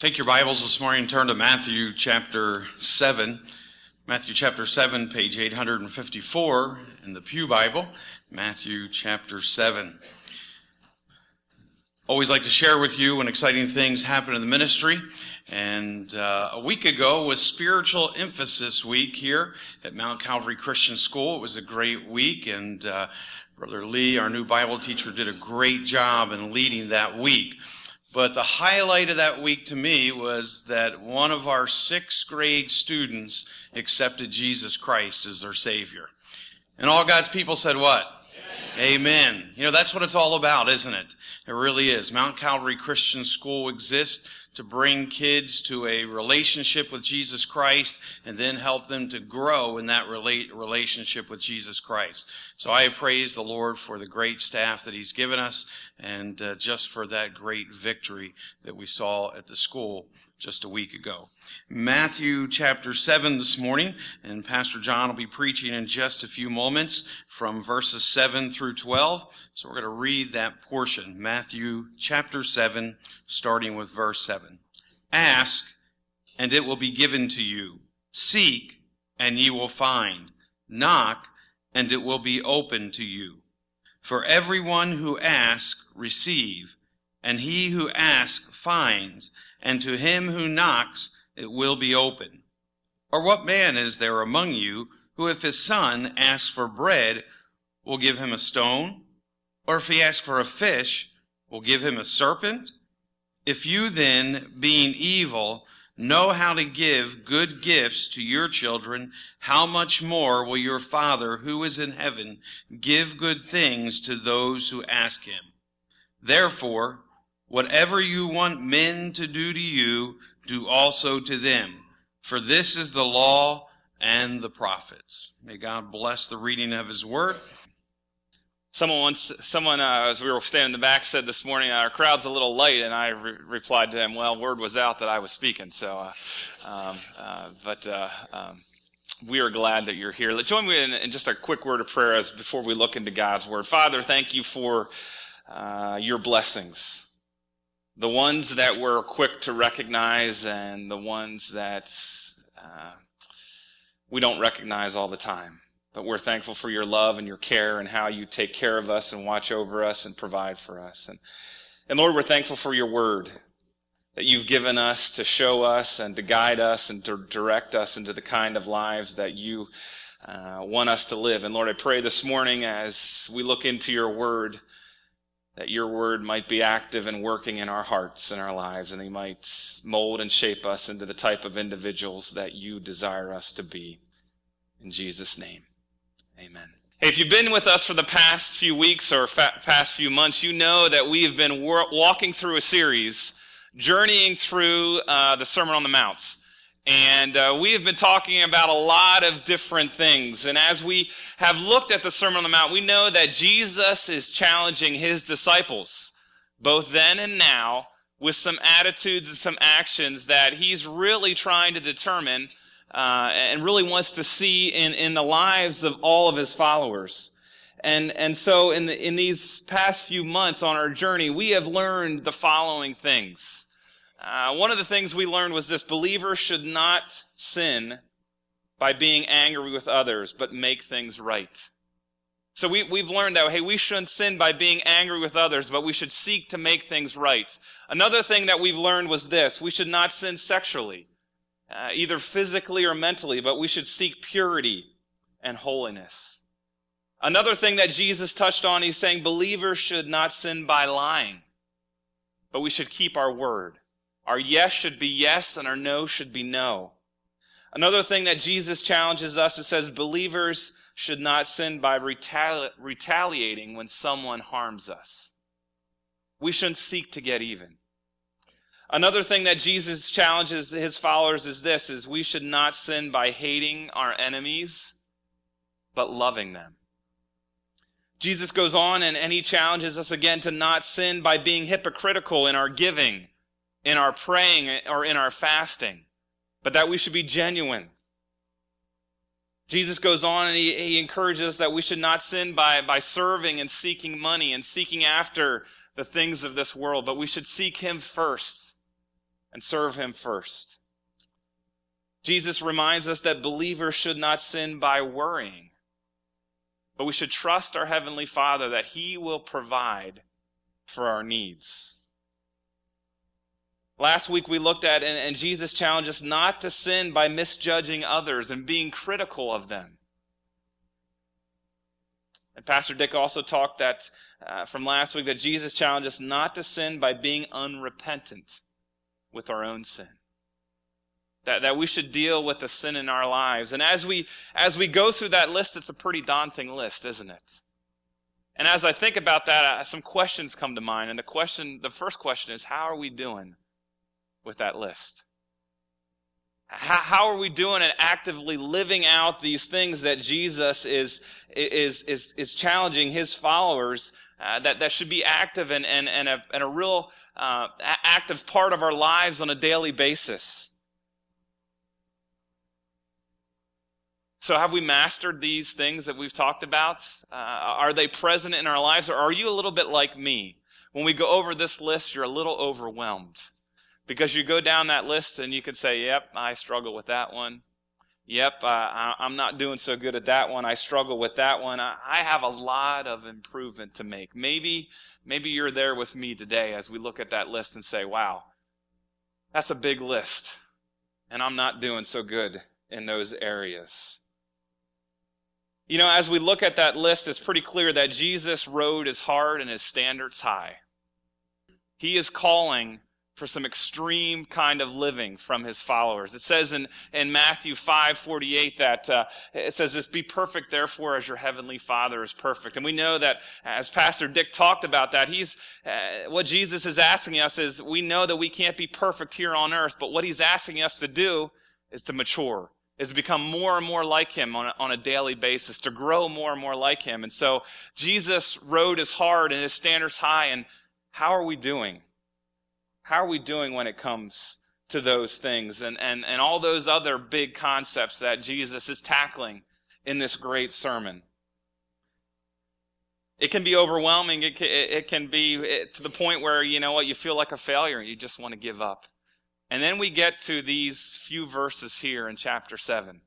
Take your Bibles this morning and turn to Matthew chapter 7. Matthew chapter 7, page 854 in the Pew Bible. Matthew chapter 7. Always like to share with you when exciting things happen in the ministry. And uh, a week ago was Spiritual Emphasis Week here at Mount Calvary Christian School. It was a great week, and uh, Brother Lee, our new Bible teacher, did a great job in leading that week. But the highlight of that week to me was that one of our sixth grade students accepted Jesus Christ as their Savior. And all God's people said, What? Amen. You know, that's what it's all about, isn't it? It really is. Mount Calvary Christian School exists to bring kids to a relationship with Jesus Christ and then help them to grow in that relationship with Jesus Christ. So I praise the Lord for the great staff that He's given us and uh, just for that great victory that we saw at the school just a week ago. Matthew chapter 7 this morning, and Pastor John will be preaching in just a few moments from verses 7 through 12. So we're going to read that portion. Matthew chapter 7, starting with verse 7. Ask, and it will be given to you. Seek, and ye will find. Knock, and it will be open to you. For everyone who asks, receive, and he who asks, finds and to him who knocks it will be open. Or what man is there among you who, if his son asks for bread, will give him a stone? Or if he asks for a fish, will give him a serpent? If you then, being evil, know how to give good gifts to your children, how much more will your Father who is in heaven give good things to those who ask him? Therefore, Whatever you want men to do to you, do also to them. For this is the law and the prophets. May God bless the reading of his word. Someone once, someone uh, as we were standing in the back said this morning, our crowd's a little light, and I re- replied to him, "Well, word was out that I was speaking." So, uh, um, uh, but uh, um, we are glad that you're here. Let join me in, in, just a quick word of prayer as before we look into God's word. Father, thank you for uh, your blessings the ones that we're quick to recognize and the ones that uh, we don't recognize all the time. But we're thankful for your love and your care and how you take care of us and watch over us and provide for us. And, and Lord, we're thankful for your word that you've given us to show us and to guide us and to direct us into the kind of lives that you uh, want us to live. And Lord, I pray this morning as we look into your word that your word might be active and working in our hearts and our lives, and they might mold and shape us into the type of individuals that you desire us to be. In Jesus' name, amen. If you've been with us for the past few weeks or fa- past few months, you know that we have been wor- walking through a series, journeying through uh, the Sermon on the Mount. And uh, we have been talking about a lot of different things. And as we have looked at the Sermon on the Mount, we know that Jesus is challenging his disciples, both then and now, with some attitudes and some actions that he's really trying to determine uh, and really wants to see in, in the lives of all of his followers. And, and so in, the, in these past few months on our journey, we have learned the following things. Uh, one of the things we learned was this believers should not sin by being angry with others, but make things right. So we, we've learned that, hey, we shouldn't sin by being angry with others, but we should seek to make things right. Another thing that we've learned was this we should not sin sexually, uh, either physically or mentally, but we should seek purity and holiness. Another thing that Jesus touched on, he's saying believers should not sin by lying, but we should keep our word. Our yes should be yes and our no should be no. Another thing that Jesus challenges us, it says believers should not sin by retali- retaliating when someone harms us. We shouldn't seek to get even. Another thing that Jesus challenges his followers is this is we should not sin by hating our enemies but loving them. Jesus goes on and, and he challenges us again to not sin by being hypocritical in our giving in our praying or in our fasting, but that we should be genuine. Jesus goes on and he, he encourages us that we should not sin by, by serving and seeking money and seeking after the things of this world, but we should seek him first and serve Him first. Jesus reminds us that believers should not sin by worrying, but we should trust our Heavenly Father that He will provide for our needs. Last week we looked at, and, and Jesus challenged us not to sin by misjudging others and being critical of them. And Pastor Dick also talked that uh, from last week that Jesus challenged us not to sin by being unrepentant with our own sin. That, that we should deal with the sin in our lives. And as we as we go through that list, it's a pretty daunting list, isn't it? And as I think about that, uh, some questions come to mind. And the question, the first question is, how are we doing with that list? How, are we doing at actively living out these things that Jesus is, is, is, is challenging his followers uh, that, that should be active and, and, and, a, and a real uh, active part of our lives on a daily basis? So, have we mastered these things that we've talked about? Uh, are they present in our lives, or are you a little bit like me? When we go over this list, you're a little overwhelmed. Because you go down that list and you could say, yep, I struggle with that one. Yep, uh, I'm not doing so good at that one. I struggle with that one. I have a lot of improvement to make. Maybe, maybe you're there with me today as we look at that list and say, wow, that's a big list. And I'm not doing so good in those areas. You know, as we look at that list, it's pretty clear that Jesus' road is hard and his standards high. He is calling for some extreme kind of living from his followers. It says in, in Matthew 5 48 that uh, it says this, be perfect therefore as your heavenly father is perfect. And we know that as Pastor Dick talked about that, he's, uh, what Jesus is asking us is we know that we can't be perfect here on earth, but what he's asking us to do is to mature is to become more and more like him on a, on a daily basis, to grow more and more like him. And so Jesus' road is hard and his standards high. And how are we doing? How are we doing when it comes to those things and, and, and all those other big concepts that Jesus is tackling in this great sermon? It can be overwhelming. It can, it can be to the point where, you know what, you feel like a failure and you just want to give up. And then we get to these few verses here in chapter 7.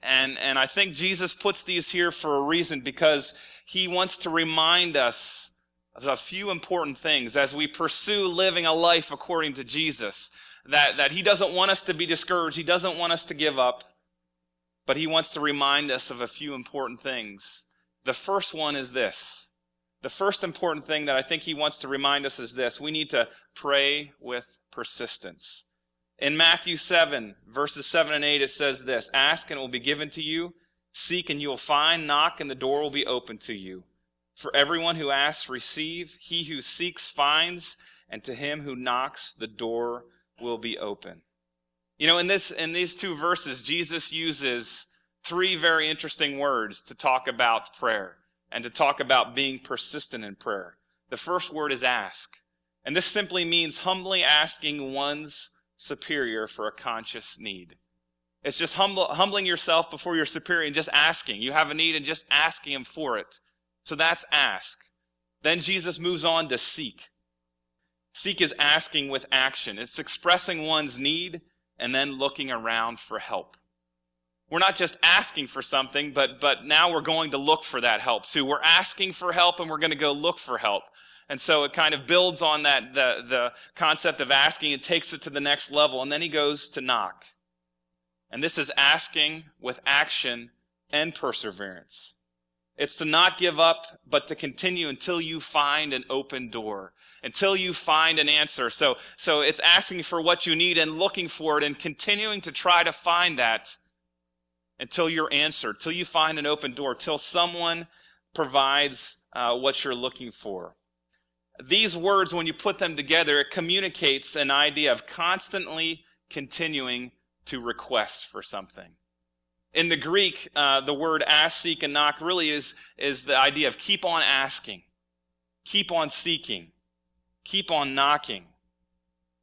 And, and I think Jesus puts these here for a reason because he wants to remind us a few important things as we pursue living a life according to Jesus. That, that He doesn't want us to be discouraged, He doesn't want us to give up, but He wants to remind us of a few important things. The first one is this. The first important thing that I think He wants to remind us is this we need to pray with persistence. In Matthew 7, verses 7 and 8, it says this Ask and it will be given to you, seek and you will find, knock and the door will be opened to you. For everyone who asks, receive. He who seeks, finds. And to him who knocks, the door will be open. You know, in, this, in these two verses, Jesus uses three very interesting words to talk about prayer and to talk about being persistent in prayer. The first word is ask. And this simply means humbly asking one's superior for a conscious need. It's just humble, humbling yourself before your superior and just asking. You have a need and just asking him for it. So that's ask. Then Jesus moves on to seek. Seek is asking with action, it's expressing one's need and then looking around for help. We're not just asking for something, but, but now we're going to look for that help. So we're asking for help and we're going to go look for help. And so it kind of builds on that, the, the concept of asking and takes it to the next level. And then he goes to knock. And this is asking with action and perseverance. It's to not give up, but to continue until you find an open door, until you find an answer. So, so it's asking for what you need and looking for it and continuing to try to find that until you're answered, till you find an open door, till someone provides uh, what you're looking for. These words, when you put them together, it communicates an idea of constantly continuing to request for something. In the Greek, uh, the word ask, seek, and knock really is, is the idea of keep on asking, keep on seeking, keep on knocking.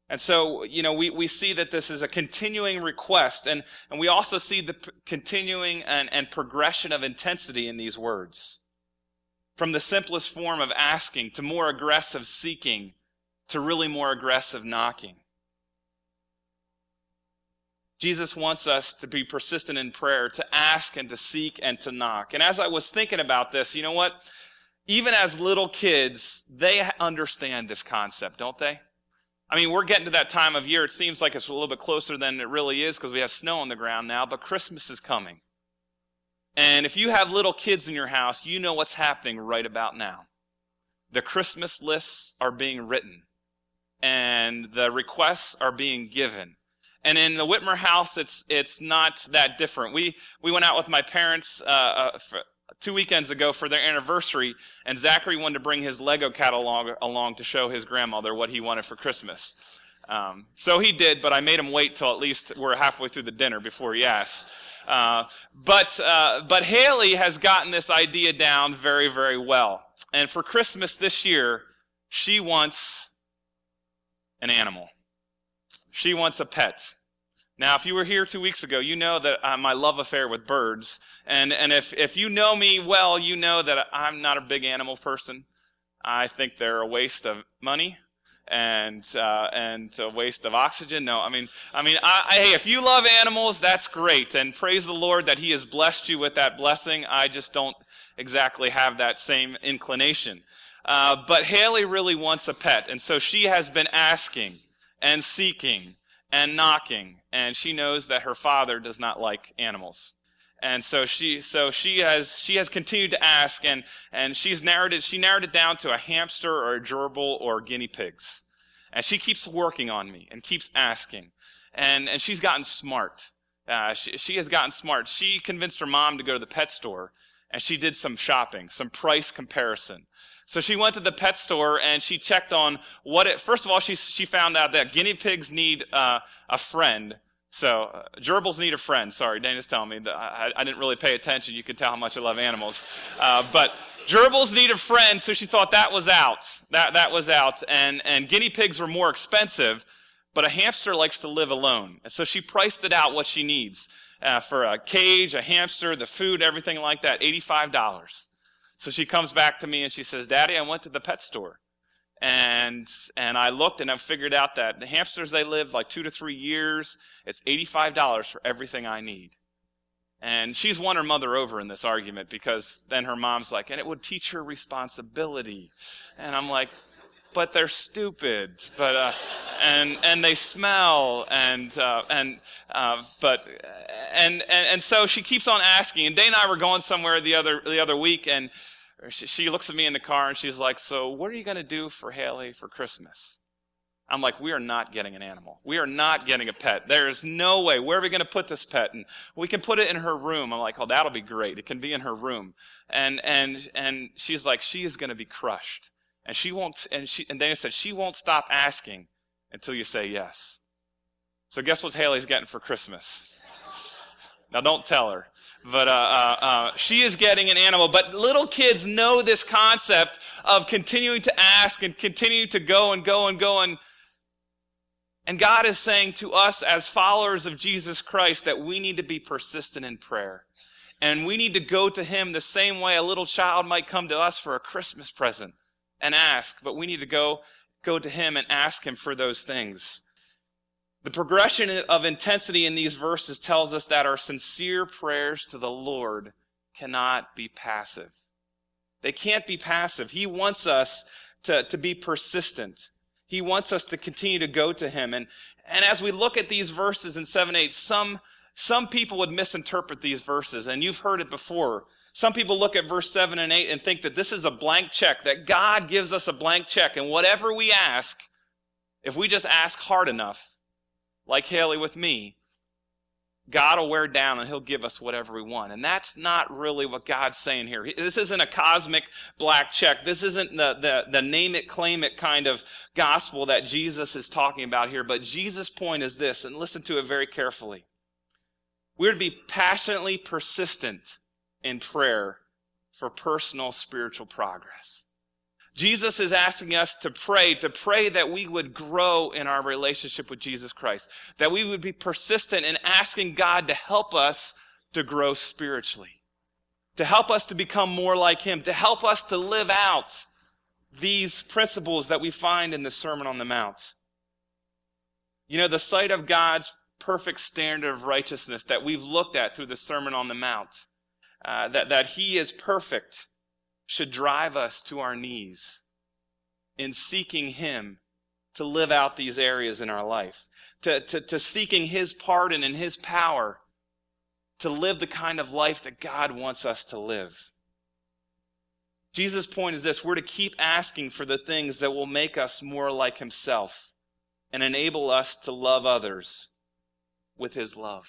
And so, you know, we, we see that this is a continuing request, and, and we also see the p- continuing and, and progression of intensity in these words. From the simplest form of asking to more aggressive seeking to really more aggressive knocking. Jesus wants us to be persistent in prayer, to ask and to seek and to knock. And as I was thinking about this, you know what? Even as little kids, they understand this concept, don't they? I mean, we're getting to that time of year. It seems like it's a little bit closer than it really is because we have snow on the ground now, but Christmas is coming. And if you have little kids in your house, you know what's happening right about now. The Christmas lists are being written, and the requests are being given. And in the Whitmer house, it's it's not that different. We we went out with my parents uh, uh, two weekends ago for their anniversary, and Zachary wanted to bring his Lego catalog along to show his grandmother what he wanted for Christmas. Um, so he did, but I made him wait till at least we're halfway through the dinner before he asked. Uh, but uh, but Haley has gotten this idea down very very well, and for Christmas this year, she wants an animal. She wants a pet. Now, if you were here two weeks ago, you know that uh, my love affair with birds. And, and if, if you know me well, you know that I'm not a big animal person. I think they're a waste of money and uh, and a waste of oxygen. No, I mean, I mean, I, I, hey, if you love animals, that's great, and praise the Lord that He has blessed you with that blessing. I just don't exactly have that same inclination. Uh, but Haley really wants a pet, and so she has been asking and seeking and knocking, and she knows that her father does not like animals. And so she so she has she has continued to ask and and she's narrowed it she narrowed it down to a hamster or a gerbil or guinea pigs. And she keeps working on me and keeps asking. And and she's gotten smart. Uh, she, she has gotten smart. She convinced her mom to go to the pet store and she did some shopping, some price comparison. So she went to the pet store and she checked on what it, first of all, she, she found out that guinea pigs need uh, a friend. So uh, gerbils need a friend. Sorry, Dana's telling me that I, I, didn't really pay attention. You can tell how much I love animals. Uh, but gerbils need a friend, so she thought that was out. That, that was out. And, and guinea pigs were more expensive, but a hamster likes to live alone. And so she priced it out what she needs. Uh, for a cage, a hamster, the food, everything like that, $85. So she comes back to me and she says, Daddy, I went to the pet store. And and I looked and I figured out that the hamsters they live like two to three years. It's $85 for everything I need. And she's won her mother over in this argument because then her mom's like, and it would teach her responsibility. And I'm like, but they're stupid. But uh, and and they smell and uh, and uh, but and, and and so she keeps on asking. And Dana and I were going somewhere the other the other week, and she, she looks at me in the car and she's like, "So what are you going to do for Haley for Christmas?" I'm like, we are not getting an animal. We are not getting a pet. There is no way. Where are we going to put this pet? And we can put it in her room. I'm like, oh, that'll be great. It can be in her room. And and and she's like, she is going to be crushed. And she won't, and she, and Dana said, she won't stop asking until you say yes. So guess what Haley's getting for Christmas? Now don't tell her. But uh, uh, uh, she is getting an animal. But little kids know this concept of continuing to ask and continue to go and go and go. And, and God is saying to us as followers of Jesus Christ that we need to be persistent in prayer. And we need to go to Him the same way a little child might come to us for a Christmas present and ask, but we need to go, go to Him and ask Him for those things. The progression of intensity in these verses tells us that our sincere prayers to the Lord cannot be passive. They can't be passive. He wants us to, to be persistent. He wants us to continue to go to Him. And, and as we look at these verses in 7 8, some, some people would misinterpret these verses, and you've heard it before. Some people look at verse 7 and 8 and think that this is a blank check, that God gives us a blank check, and whatever we ask, if we just ask hard enough, like Haley with me, God will wear down and He'll give us whatever we want. And that's not really what God's saying here. This isn't a cosmic black check. This isn't the, the, the name it, claim it kind of gospel that Jesus is talking about here. But Jesus' point is this, and listen to it very carefully. We're to be passionately persistent in prayer for personal spiritual progress. Jesus is asking us to pray, to pray that we would grow in our relationship with Jesus Christ, that we would be persistent in asking God to help us to grow spiritually, to help us to become more like Him, to help us to live out these principles that we find in the Sermon on the Mount. You know, the sight of God's perfect standard of righteousness that we've looked at through the Sermon on the Mount, uh, that, that He is perfect, should drive us to our knees in seeking Him to live out these areas in our life, to, to, to seeking His pardon and His power to live the kind of life that God wants us to live. Jesus' point is this we're to keep asking for the things that will make us more like Himself and enable us to love others with His love.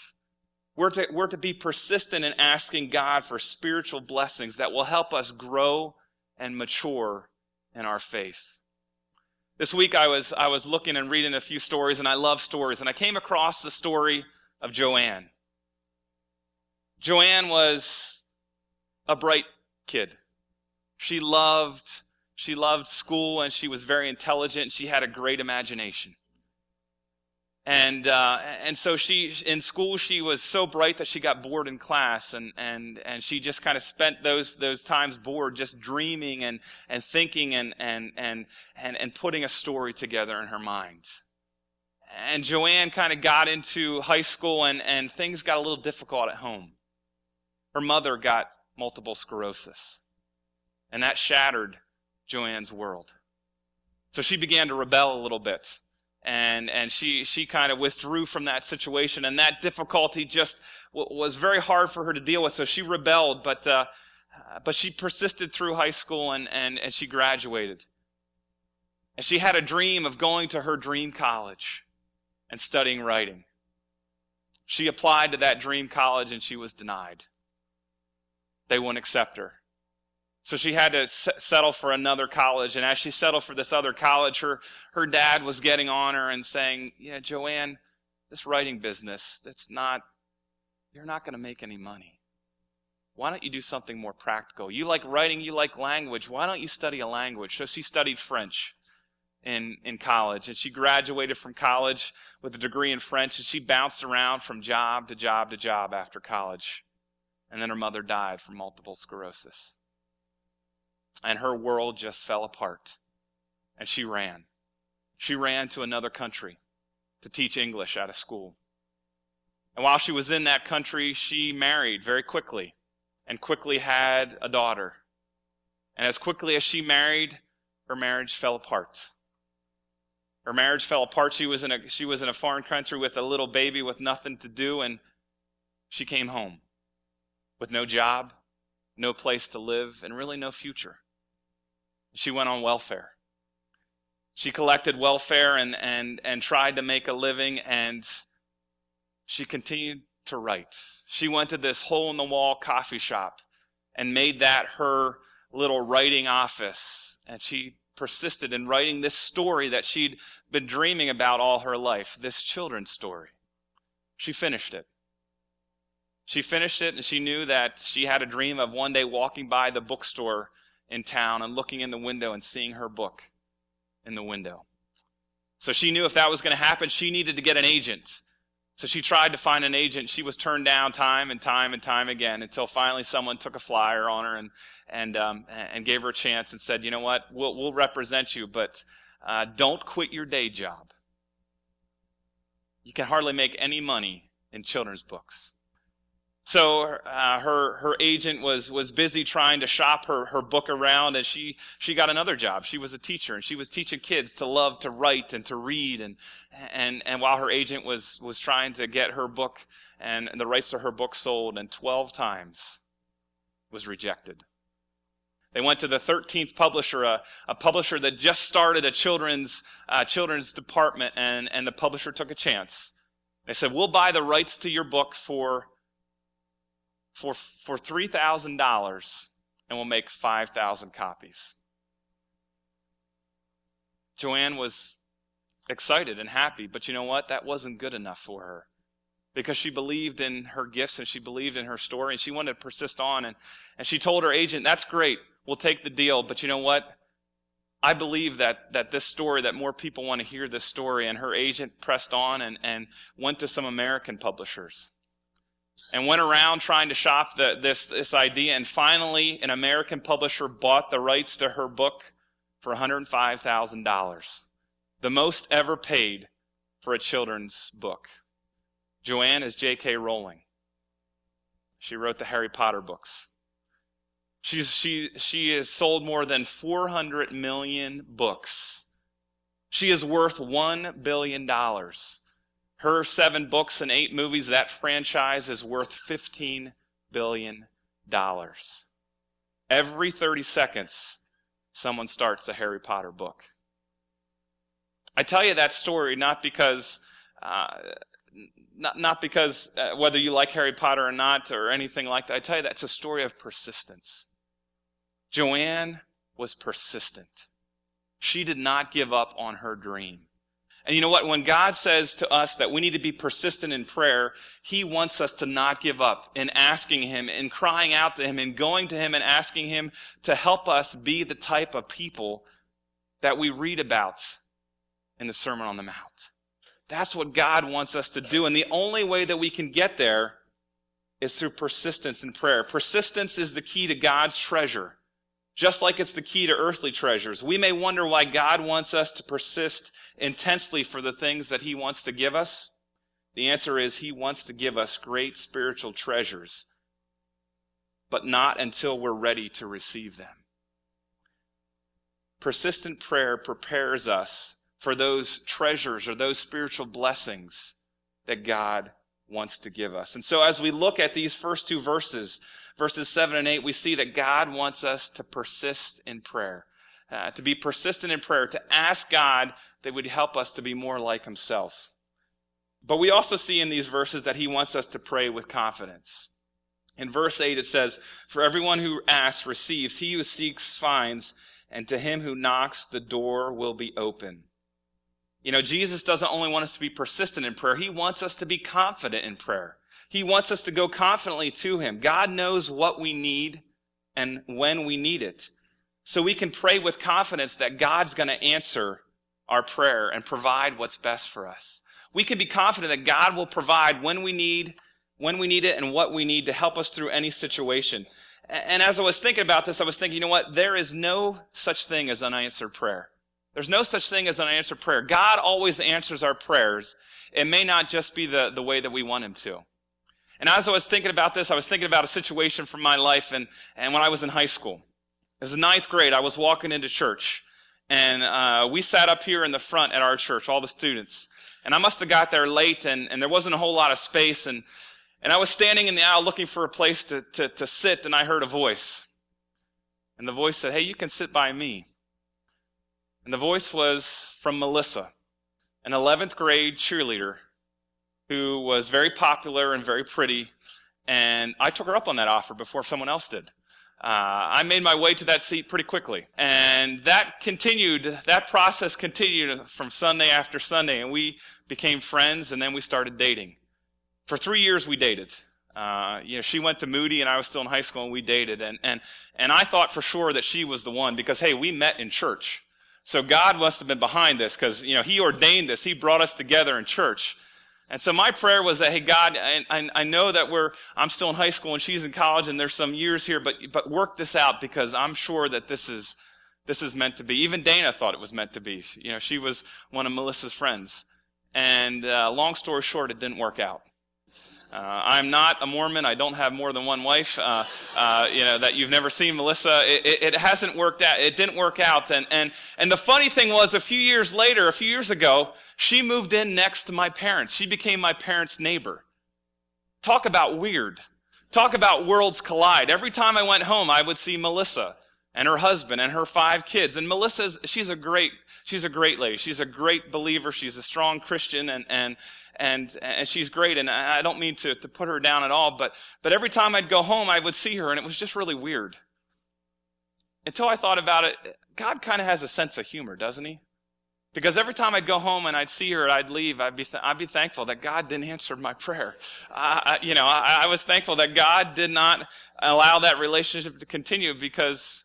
We're to, we're to be persistent in asking God for spiritual blessings that will help us grow and mature in our faith. This week I was, I was looking and reading a few stories, and I love stories, and I came across the story of Joanne. Joanne was a bright kid. She loved, she loved school, and she was very intelligent. She had a great imagination. And, uh, and so she, in school, she was so bright that she got bored in class and, and, and she just kind of spent those, those times bored just dreaming and, and thinking and, and, and, and, and putting a story together in her mind. And Joanne kind of got into high school and, and things got a little difficult at home. Her mother got multiple sclerosis. And that shattered Joanne's world. So she began to rebel a little bit and and she she kind of withdrew from that situation and that difficulty just w- was very hard for her to deal with so she rebelled but uh, but she persisted through high school and, and and she graduated. And she had a dream of going to her dream college and studying writing. She applied to that dream college and she was denied. They wouldn't accept her so she had to settle for another college. And as she settled for this other college, her, her dad was getting on her and saying, Yeah, Joanne, this writing business, that's not, you're not going to make any money. Why don't you do something more practical? You like writing, you like language. Why don't you study a language? So she studied French in, in college. And she graduated from college with a degree in French. And she bounced around from job to job to job after college. And then her mother died from multiple sclerosis and her world just fell apart. And she ran. She ran to another country to teach English at a school. And while she was in that country, she married very quickly and quickly had a daughter. And as quickly as she married, her marriage fell apart. Her marriage fell apart. She was in a, she was in a foreign country with a little baby with nothing to do, and she came home with no job, no place to live, and really no future. She went on welfare. She collected welfare and, and, and tried to make a living, and she continued to write. She went to this hole in the wall coffee shop and made that her little writing office. And she persisted in writing this story that she'd been dreaming about all her life, this children's story. She finished it. She finished it, and she knew that she had a dream of one day walking by the bookstore in town and looking in the window and seeing her book in the window. So she knew if that was going to happen, she needed to get an agent. So she tried to find an agent. She was turned down time and time and time again until finally someone took a flyer on her and and um, and gave her a chance and said, you know what, we'll we'll represent you, but uh, don't quit your day job. You can hardly make any money in children's books. So uh, her her agent was was busy trying to shop her her book around, and she she got another job. She was a teacher, and she was teaching kids to love to write and to read. And and and while her agent was was trying to get her book and, and the rights to her book sold, and twelve times was rejected. They went to the 13th publisher, a, a publisher that just started a children's uh, children's department, and and the publisher took a chance. They said, "We'll buy the rights to your book for." For, for $3,000 and we'll make 5,000 copies. Joanne was excited and happy, but you know what? That wasn't good enough for her because she believed in her gifts and she believed in her story and she wanted to persist on. And, and she told her agent, That's great, we'll take the deal, but you know what? I believe that, that this story, that more people want to hear this story. And her agent pressed on and, and went to some American publishers and went around trying to shop the, this, this idea. And finally, an American publisher bought the rights to her book for $105,000, the most ever paid for a children's book. Joanne is J.K. Rowling. She wrote the Harry Potter books. She's, she, she has sold more than 400 million books. She is worth $1 billion. Her seven books and eight movies, that franchise is worth $15 billion. Every 30 seconds, someone starts a Harry Potter book. I tell you that story not because, uh, not, not because uh, whether you like Harry Potter or not or anything like that. I tell you that's a story of persistence. Joanne was persistent. She did not give up on her dream. And you know what? When God says to us that we need to be persistent in prayer, He wants us to not give up in asking Him and crying out to Him and going to Him and asking Him to help us be the type of people that we read about in the Sermon on the Mount. That's what God wants us to do. And the only way that we can get there is through persistence in prayer. Persistence is the key to God's treasure just like it's the key to earthly treasures. We may wonder why God wants us to persist intensely for the things that He wants to give us. The answer is He wants to give us great spiritual treasures, but not until we're ready to receive them. Persistent prayer prepares us for those treasures or those spiritual blessings that God wants to give us. And so as we look at these first two verses, verses 7 and 8, we see that God wants us to persist in prayer, uh, to be persistent in prayer, to ask God that would help us to be more like Himself. But we also see in these verses that He wants us to pray with confidence. In verse 8, it says, For everyone who asks receives, he who seeks finds, and to him who knocks, the door will be open. You know, Jesus doesn't only want us to be persistent in prayer, He wants us to be confident in prayer. He wants us to go confidently to Him. God knows what we need and when we need it. So we can pray with confidence that God's going to answer our prayer and provide what's best for us. We can be confident that God will provide when we need, when we need it, and what we need to help us through any situation. And as I was thinking about this, I was thinking, you know what? There is no such thing as unanswered prayer. There's no such thing as unanswered prayer. God always answers our prayers. It may not just be the, the way that we want Him to. And as I was thinking about this, I was thinking about a situation from my life and, and when I was in high school. It was the ninth grade. I was walking into church. And uh, we sat up here in the front at our church, all the students. And I must have got there late, and, and there wasn't a whole lot of space. And, and I was standing in the aisle looking for a place to, to, to sit, and I heard a voice. And the voice said, Hey, you can sit by me. And the voice was from Melissa, an 11th grade cheerleader who was very popular and very pretty, and I took her up on that offer before someone else did. Uh, I made my way to that seat pretty quickly. And that continued, that process continued from Sunday after Sunday, and we became friends, and then we started dating. For three years, we dated. Uh, you know, she went to Moody, and I was still in high school, and we dated. And, and, and I thought for sure that she was the one because, hey, we met in church. So God must have been behind this because, you know, He ordained this. He brought us together in church. And so my prayer was that, hey, God, I, I, know that we're, I'm still in high school and she's in college and there's some years here, but, but work this out because I'm sure that this is, this is meant to be. Even Dana thought it was meant to be. You know, she was one of Melissa's friends. And uh, long story short, it didn't work out. Uh, I'm not a Mormon. I don't have more than one wife. Uh, uh, you know that you've never seen Melissa. It, it, it, hasn't worked out. It didn't work out. And and and the funny thing was, a few years later, a few years ago, she moved in next to my parents. She became my parents' neighbor. Talk about weird. Talk about worlds collide. Every time I went home, I would see Melissa and her husband and her five kids. And Melissa's, she's a great, she's a great lady. She's a great believer. She's a strong Christian and, and, and, and she's great. And I don't mean to, to put her down at all, but, but every time I'd go home, I would see her and it was just really weird. Until I thought about it, God kind of has a sense of humor, doesn't he? Because every time I'd go home and I'd see her, I'd leave, I'd be, th- I'd be thankful that God didn't answer my prayer. I, you know, I, I was thankful that God did not allow that relationship to continue because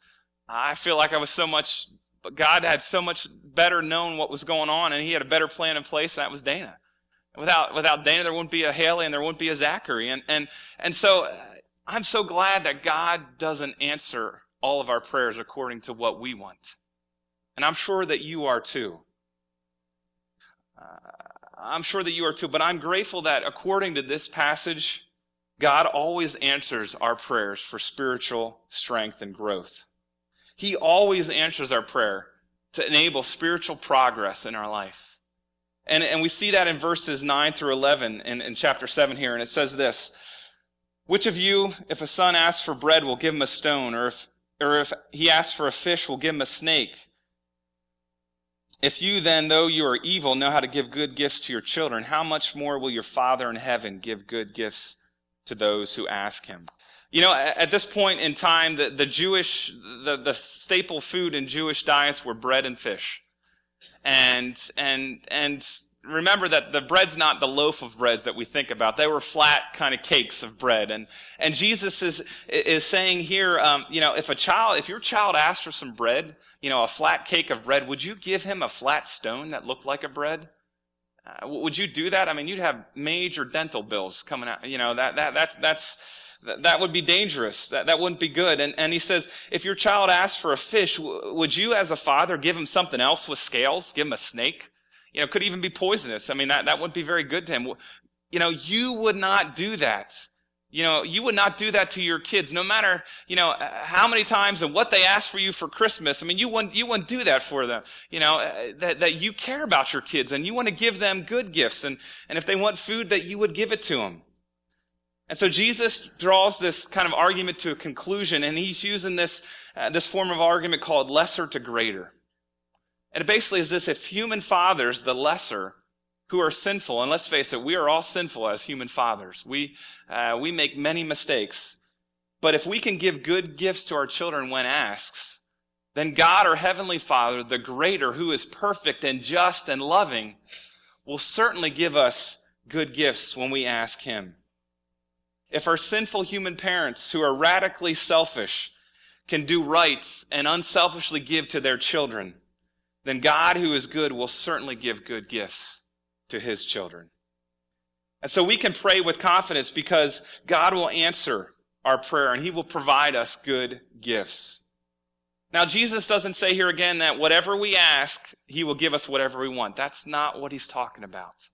I feel like I was so much, God had so much better known what was going on and he had a better plan in place, and that was Dana. Without, without Dana, there wouldn't be a Haley and there wouldn't be a Zachary. And, and, and so uh, I'm so glad that God doesn't answer all of our prayers according to what we want. And I'm sure that you are too. I'm sure that you are too, but I'm grateful that according to this passage, God always answers our prayers for spiritual strength and growth. He always answers our prayer to enable spiritual progress in our life. And, and we see that in verses 9 through 11 in, in chapter 7 here, and it says this Which of you, if a son asks for bread, will give him a stone, or if, or if he asks for a fish, will give him a snake? If you then, though you are evil, know how to give good gifts to your children, how much more will your Father in heaven give good gifts to those who ask him? You know, at this point in time, the, the Jewish, the, the staple food in Jewish diets were bread and fish. And, and, and remember that the bread's not the loaf of breads that we think about. They were flat kind of cakes of bread. And, and Jesus is, is saying here, um, you know, if a child, if your child asks for some bread, you know, a flat cake of bread, would you give him a flat stone that looked like a bread? Uh, would you do that? I mean, you'd have major dental bills coming out. You know, that, that, that's, that's, that would be dangerous. That, that wouldn't be good. And, and he says, if your child asks for a fish, would you as a father give him something else with scales? Give him a snake? You know, could even be poisonous. I mean, that, that wouldn't be very good to him. You know, you would not do that. You know, you would not do that to your kids, no matter, you know, how many times and what they ask for you for Christmas. I mean, you wouldn't, you wouldn't do that for them. You know, uh, that, that you care about your kids and you want to give them good gifts. And, and if they want food, that you would give it to them. And so Jesus draws this kind of argument to a conclusion, and he's using this, uh, this form of argument called lesser to greater. And it basically is this if human fathers, the lesser, who are sinful, and let's face it, we are all sinful as human fathers. We, uh, we make many mistakes. But if we can give good gifts to our children when asked, then God, our Heavenly Father, the greater, who is perfect and just and loving, will certainly give us good gifts when we ask Him. If our sinful human parents, who are radically selfish, can do right and unselfishly give to their children, then God, who is good, will certainly give good gifts to his children. And so we can pray with confidence because God will answer our prayer and he will provide us good gifts. Now, Jesus doesn't say here again that whatever we ask, he will give us whatever we want. That's not what he's talking about.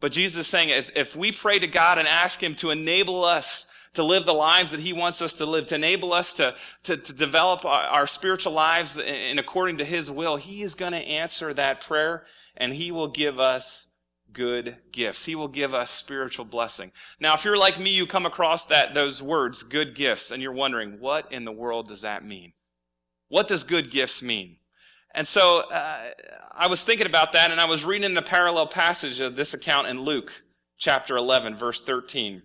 But Jesus is saying is if we pray to God and ask him to enable us to live the lives that he wants us to live, to enable us to, to, to develop our, our, spiritual lives in, in according to his will, he is going to answer that prayer and he will give us good gifts. He will give us spiritual blessing. Now, if you're like me, you come across that, those words, good gifts, and you're wondering, what in the world does that mean? What does good gifts mean? And so uh, I was thinking about that, and I was reading the parallel passage of this account in Luke chapter 11, verse 13.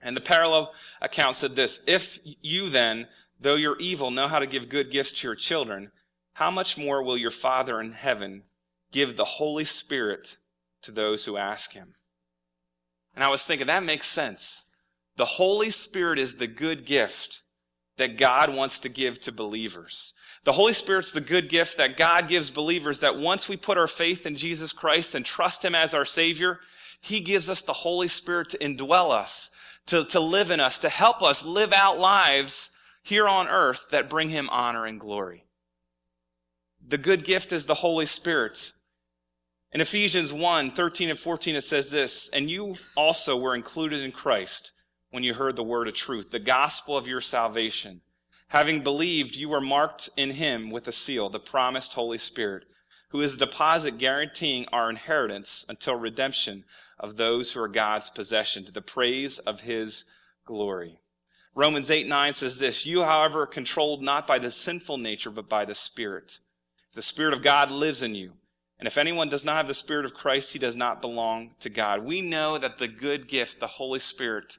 And the parallel account said this If you then, though you're evil, know how to give good gifts to your children, how much more will your Father in heaven give the Holy Spirit to those who ask him? And I was thinking, that makes sense. The Holy Spirit is the good gift that God wants to give to believers. The Holy Spirit's the good gift that God gives believers that once we put our faith in Jesus Christ and trust Him as our Savior, He gives us the Holy Spirit to indwell us to, to live in us, to help us live out lives here on earth that bring him honor and glory. The good gift is the Holy Spirit. In Ephesians 1 13 and 14, it says this And you also were included in Christ when you heard the word of truth, the gospel of your salvation. Having believed, you were marked in him with a seal, the promised Holy Spirit, who is a deposit guaranteeing our inheritance until redemption of those who are God's possession to the praise of his glory. Romans 8 9 says this You, however, are controlled not by the sinful nature, but by the Spirit. The Spirit of God lives in you. And if anyone does not have the Spirit of Christ, he does not belong to God. We know that the good gift, the Holy Spirit,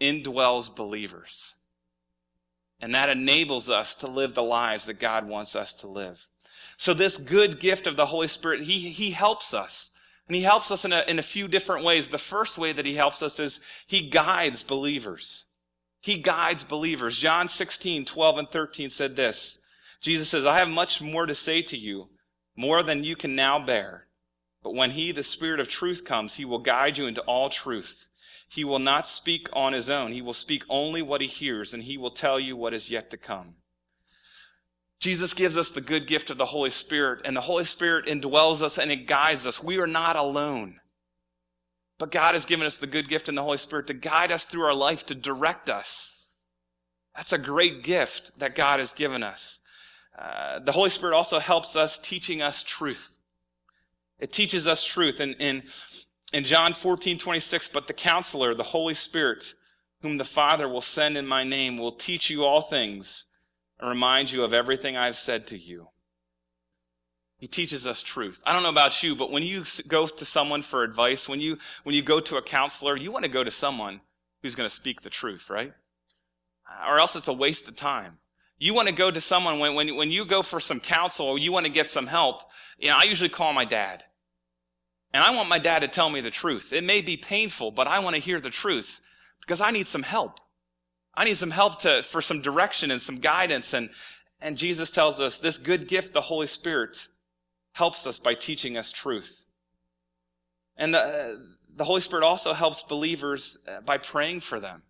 indwells believers. And that enables us to live the lives that God wants us to live. So, this good gift of the Holy Spirit, He, he helps us. And he helps us in a, in a few different ways. The first way that he helps us is he guides believers. He guides believers. John 16, 12, and 13 said this Jesus says, I have much more to say to you, more than you can now bear. But when he, the Spirit of truth, comes, he will guide you into all truth. He will not speak on his own. He will speak only what he hears, and he will tell you what is yet to come. Jesus gives us the good gift of the Holy Spirit, and the Holy Spirit indwells us and it guides us. We are not alone. But God has given us the good gift in the Holy Spirit to guide us through our life, to direct us. That's a great gift that God has given us. Uh, the Holy Spirit also helps us teaching us truth. It teaches us truth. In, in, in John 14, 26, but the counselor, the Holy Spirit, whom the Father will send in my name, will teach you all things and remind you of everything I've said to you. He teaches us truth. I don't know about you, but when you go to someone for advice, when you, when you go to a counselor, you want to go to someone who's going to speak the truth, right? Or else it's a waste of time. You want to go to someone when, when, when you go for some counsel or you want to get some help. You know, I usually call my dad. And I want my dad to tell me the truth. It may be painful, but I want to hear the truth because I need some help. I need some help to, for some direction and some guidance. And, and Jesus tells us this good gift, the Holy Spirit, helps us by teaching us truth. And the, the Holy Spirit also helps believers uh, by praying for them.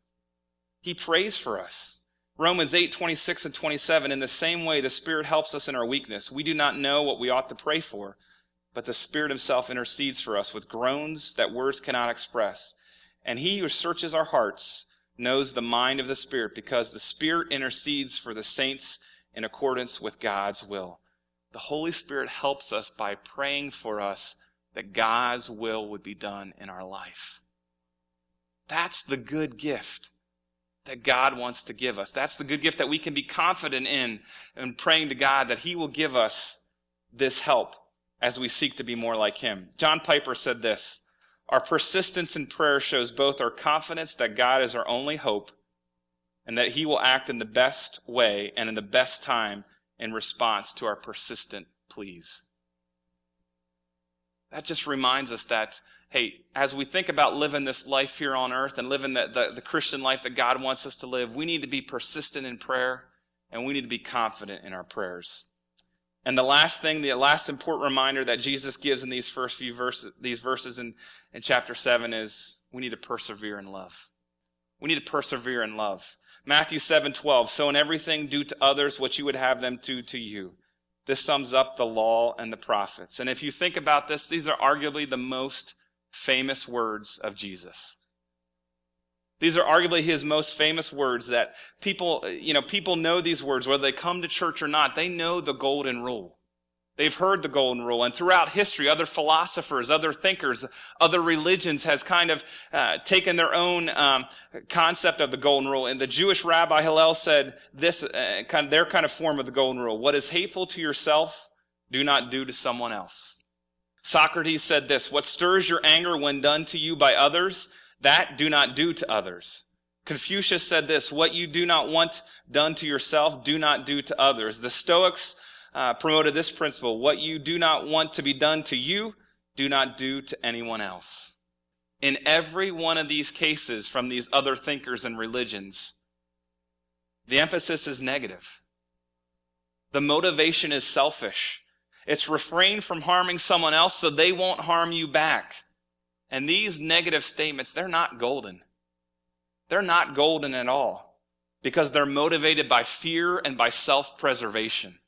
He prays for us. Romans 8, 26 and 27, in the same way, the Spirit helps us in our weakness. We do not know what we ought to pray for, but the Spirit Himself intercedes for us with groans that words cannot express. And He who searches our hearts knows the mind of the Spirit, because the Spirit intercedes for the saints in accordance with God's will. The Holy Spirit helps us by praying for us that God's will would be done in our life. That's the good gift that God wants to give us. That's the good gift that we can be confident in and praying to God that He will give us this help as we seek to be more like Him. John Piper said this Our persistence in prayer shows both our confidence that God is our only hope and that He will act in the best way and in the best time in response to our persistent pleas. That just reminds us that, hey, as we think about living this life here on earth and living the, the, the, Christian life that God wants us to live, we need to be persistent in prayer and we need to be confident in our prayers. And the last thing, the last important reminder that Jesus gives in these first few verses, these verses in, in chapter 7 is we need to persevere in love. We need to persevere in love. Matthew 7 12. So in everything, do to others what you would have them do to you. This sums up the law and the prophets. And if you think about this, these are arguably the most famous words of Jesus. These are arguably his most famous words that people, you know, people know these words, whether they come to church or not. They know the golden rule. They've heard the golden rule. And throughout history, other philosophers, other thinkers, other religions has kind of uh, taken their own um, concept of the golden rule. And the Jewish rabbi Hillel said this, uh, kind of their kind of form of the golden rule. What is hateful to yourself, do not do to someone else. Socrates said this, what stirs your anger when done to you by others, that do not do to others. Confucius said this, what you do not want done to yourself, do not do to others. The Stoics uh, promoted this principle what you do not want to be done to you, do not do to anyone else. In every one of these cases from these other thinkers and religions, the emphasis is negative. The motivation is selfish. It's refrain from harming someone else so they won't harm you back. And these negative statements, they're not golden. They're not golden at all because they're motivated by fear and by self preservation.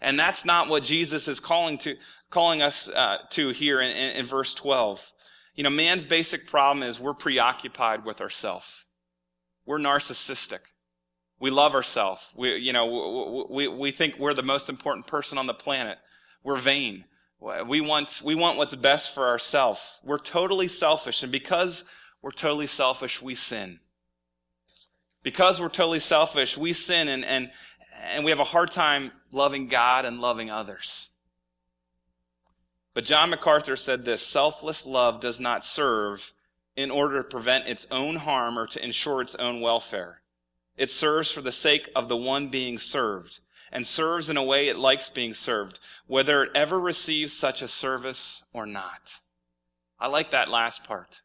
And that's not what Jesus is calling to calling us uh, to here in, in, in verse 12. You know, man's basic problem is we're preoccupied with ourselves. We're narcissistic. We love ourselves. We, you know, we, we think we're the most important person on the planet. We're vain. We want, we want what's best for ourselves. We're totally selfish. And because we're totally selfish, we sin. Because we're totally selfish, we sin and, and, and we have a hard time loving God and loving others. But John MacArthur said this selfless love does not serve in order to prevent its own harm or to ensure its own welfare. It serves for the sake of the one being served and serves in a way it likes being served, whether it ever receives such a service or not. I like that last part.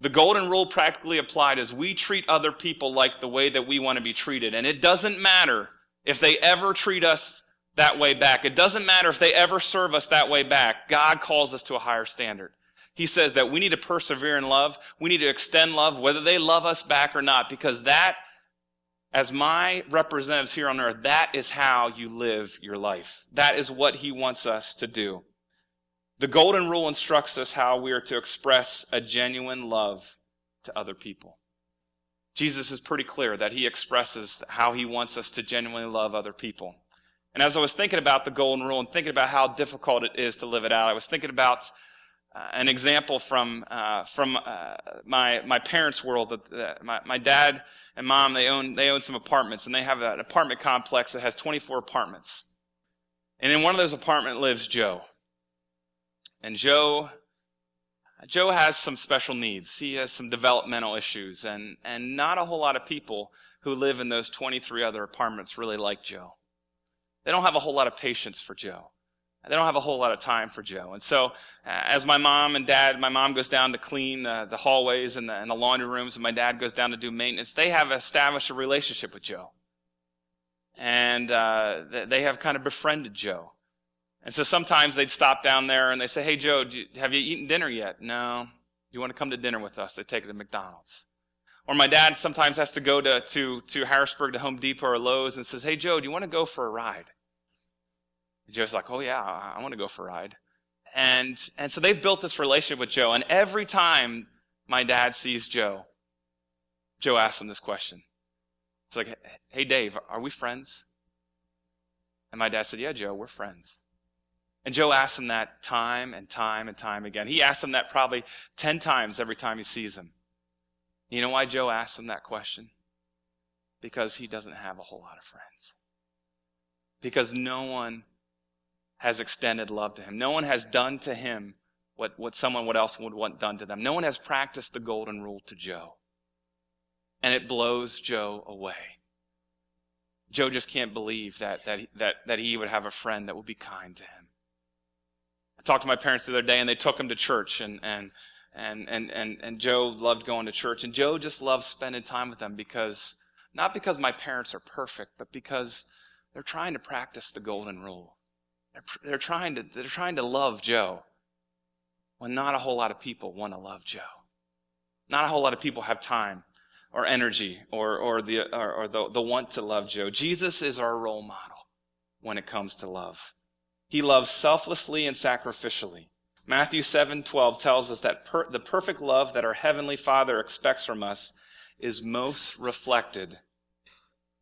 The golden rule practically applied is we treat other people like the way that we want to be treated. And it doesn't matter if they ever treat us that way back. It doesn't matter if they ever serve us that way back. God calls us to a higher standard. He says that we need to persevere in love. We need to extend love, whether they love us back or not, because that, as my representatives here on earth, that is how you live your life. That is what He wants us to do. The golden rule instructs us how we are to express a genuine love to other people. Jesus is pretty clear that he expresses how he wants us to genuinely love other people. And as I was thinking about the golden rule and thinking about how difficult it is to live it out, I was thinking about uh, an example from uh, from uh, my my parents' world. That my my dad and mom they own they own some apartments, and they have an apartment complex that has 24 apartments. And in one of those apartments lives Joe. And Joe Joe has some special needs. He has some developmental issues, and and not a whole lot of people who live in those 23 other apartments really like Joe. They don't have a whole lot of patience for Joe. They don't have a whole lot of time for Joe. And so, uh, as my mom and dad, my mom goes down to clean uh, the hallways and the, and the laundry rooms, and my dad goes down to do maintenance, they have established a relationship with Joe. And uh, they have kind of befriended Joe. And so sometimes they'd stop down there and they say, Hey, Joe, you, have you eaten dinner yet? No. You want to come to dinner with us? They take it to McDonald's. Or my dad sometimes has to go to, to, to Harrisburg to Home Depot or Lowe's and says, Hey, Joe, do you want to go for a ride? Joe's like, oh yeah, I want to go for a ride. And, and so they've built this relationship with Joe. And every time my dad sees Joe, Joe asks him this question. It's like, hey, Dave, are we friends? And my dad said, yeah, Joe, we're friends. And Joe asks him that time and time and time again. He asks him that probably 10 times every time he sees him. You know why Joe asks him that question? Because he doesn't have a whole lot of friends. Because no one has extended love to him. No one has done to him what, what someone else would want done to them. No one has practiced the golden rule to Joe. And it blows Joe away. Joe just can't believe that, that, that, that he would have a friend that would be kind to him. I talked to my parents the other day and they took him to church and, and, and, and, and, and Joe loved going to church. And Joe just loves spending time with them because, not because my parents are perfect, but because they're trying to practice the golden rule. They're, they're, trying to, they're trying to love Joe when not a whole lot of people want to love Joe. Not a whole lot of people have time or energy or, or, the, or, or the, the want to love Joe. Jesus is our role model when it comes to love. He loves selflessly and sacrificially. Matthew 7:12 tells us that per, the perfect love that our heavenly Father expects from us is most reflected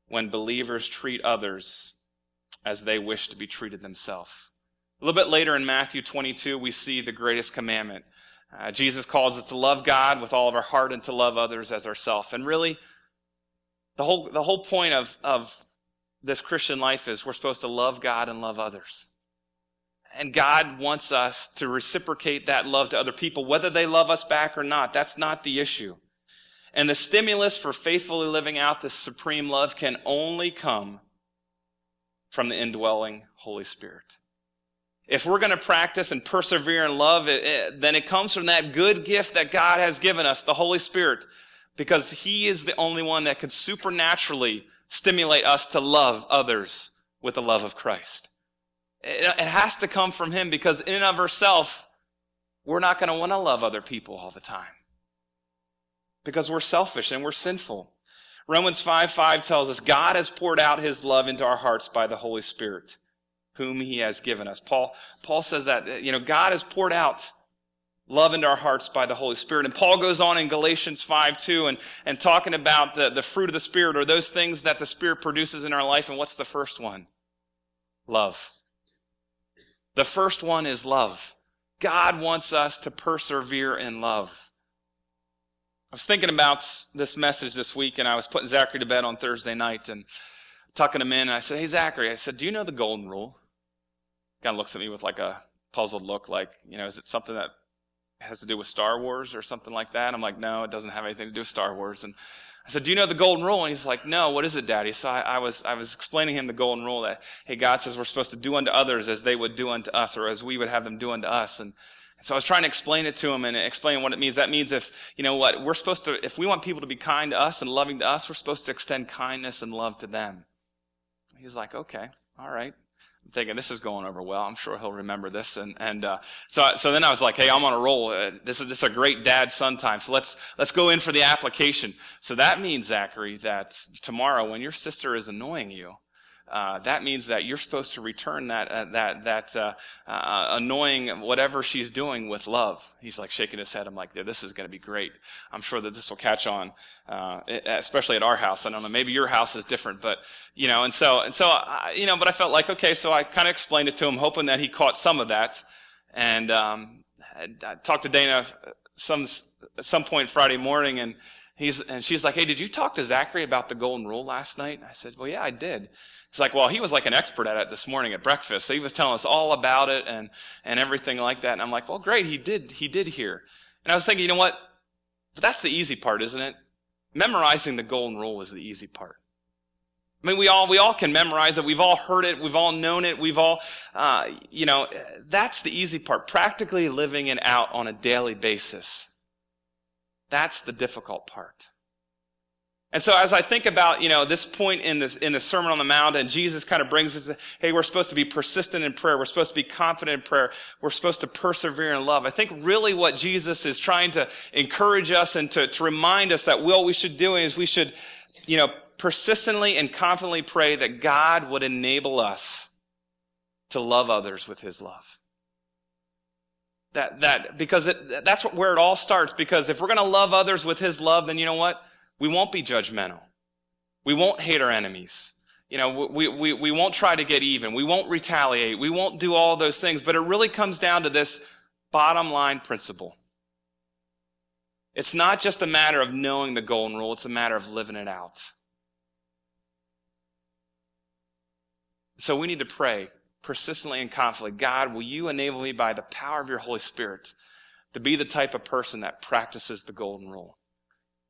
when believers treat others as they wish to be treated themselves. A little bit later in Matthew 22, we see the greatest commandment. Uh, Jesus calls us to love God with all of our heart and to love others as ourselves. And really, the whole, the whole point of, of this Christian life is we're supposed to love God and love others. And God wants us to reciprocate that love to other people, whether they love us back or not. That's not the issue. And the stimulus for faithfully living out this supreme love can only come from the indwelling Holy Spirit. If we're going to practice and persevere in love, it, it, then it comes from that good gift that God has given us, the Holy Spirit, because He is the only one that can supernaturally stimulate us to love others with the love of Christ. It, it has to come from Him because, in and of ourselves, we're not going to want to love other people all the time because we're selfish and we're sinful. Romans 5 5 tells us God has poured out his love into our hearts by the Holy Spirit, whom he has given us. Paul, Paul says that, uh, you know, God has poured out love into our hearts by the Holy Spirit. And Paul goes on in Galatians 5 2 and, and talking about the, the fruit of the Spirit or those things that the Spirit produces in our life. And what's the first one? Love. The first one is love. God wants us to persevere in love. I was thinking about this message this week, and I was putting Zachary to bed on Thursday night and tucking him in. And I said, Hey, Zachary, I said, Do you know the golden rule? Kind of looks at me with like a puzzled look, like, you know, is it something that has to do with Star Wars or something like that? I'm like, No, it doesn't have anything to do with Star Wars. And I said, Do you know the golden rule? And he's like, No, what is it, Daddy? So I, I, was, I was explaining him the golden rule that, hey, God says we're supposed to do unto others as they would do unto us, or as we would have them do unto us. And so I was trying to explain it to him and explain what it means. That means if, you know what, we're supposed to, if we want people to be kind to us and loving to us, we're supposed to extend kindness and love to them. He's like, okay, all right. I'm thinking this is going over well. I'm sure he'll remember this. And, and, uh, so, so then I was like, hey, I'm on a roll. Uh, this is, this is a great dad son time. So let's, let's go in for the application. So that means, Zachary, that tomorrow when your sister is annoying you, uh, that means that you're supposed to return that uh, that that uh, uh, annoying whatever she's doing with love. He's like shaking his head. I'm like, this is going to be great. I'm sure that this will catch on, uh, especially at our house. I don't know, maybe your house is different, but you know, and so and so, I, you know, but I felt like okay, so I kind of explained it to him, hoping that he caught some of that, and um, I, talked to Dana some at some point Friday morning, and he's and she's like, hey, did you talk to Zachary about the golden rule last night? I said, well, yeah, I did. He's like, well, he was like an expert at it this morning at breakfast. So he was telling us all about it and, and everything like that. And I'm like, well, great. He did, he did hear. And I was thinking, you know what? But that's the easy part, isn't it? Memorizing the golden rule is the easy part. I mean, we all, we all can memorize it. We've all heard it. We've all known it. We've all, uh, you know, that's the easy part. Practically living it out on a daily basis. That's the difficult part. And so as I think about, you know, this point in this, in the Sermon on the Mount, and Jesus kind of brings us, hey, we're supposed to be persistent in prayer. We're supposed to be confident in prayer. We're supposed to persevere in love. I think really what Jesus is trying to encourage us and to, to remind us that what we should do is we should, you know, persistently and confidently pray that God would enable us to love others with his love. That, that, because it, that's where it all starts. Because if we're going to love others with his love, then you know what? We won't be judgmental. We won't hate our enemies. You know, we, we, we won't try to get even. We won't retaliate. We won't do all those things. But it really comes down to this bottom line principle. It's not just a matter of knowing the golden rule, it's a matter of living it out. So we need to pray persistently and confidently God, will you enable me by the power of your Holy Spirit to be the type of person that practices the golden rule?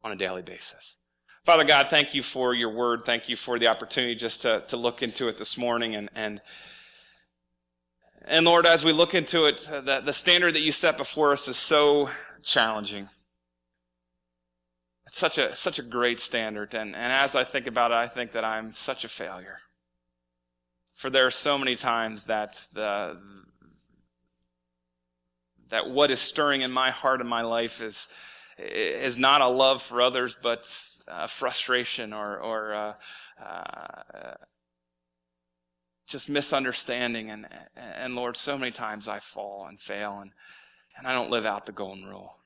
On a daily basis. Father God, thank you for your word. Thank you for the opportunity just to, to look into it this morning. And, and, and Lord, as we look into it, the, the standard that you set before us is so challenging. It's such a, such a great standard. And, and as I think about it, I think that I'm such a failure. For there are so many times that the, that what is stirring in my heart and my life is, is not a love for others, but frustration or, or uh, uh, just misunderstanding. And, and Lord, so many times I fall and fail, and, and I don't live out the golden rule.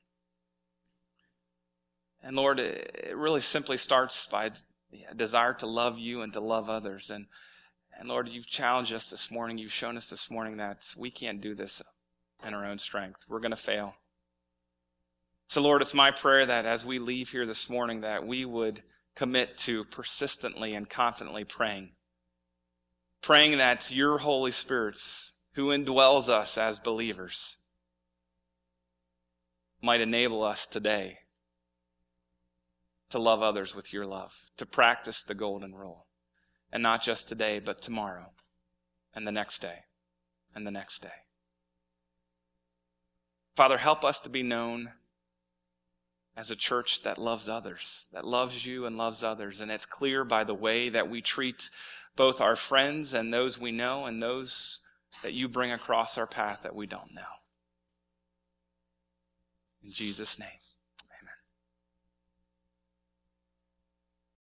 And Lord, it really simply starts by a desire to love you and to love others. And, and Lord, you've challenged us this morning. You've shown us this morning that we can't do this in our own strength. We're going to fail. So, Lord, it's my prayer that as we leave here this morning, that we would commit to persistently and confidently praying. Praying that your Holy Spirit, who indwells us as believers, might enable us today to love others with your love, to practice the golden rule. And not just today, but tomorrow, and the next day, and the next day. Father, help us to be known as a church that loves others, that loves you and loves others. And it's clear by the way that we treat both our friends and those we know and those that you bring across our path that we don't know. In Jesus' name.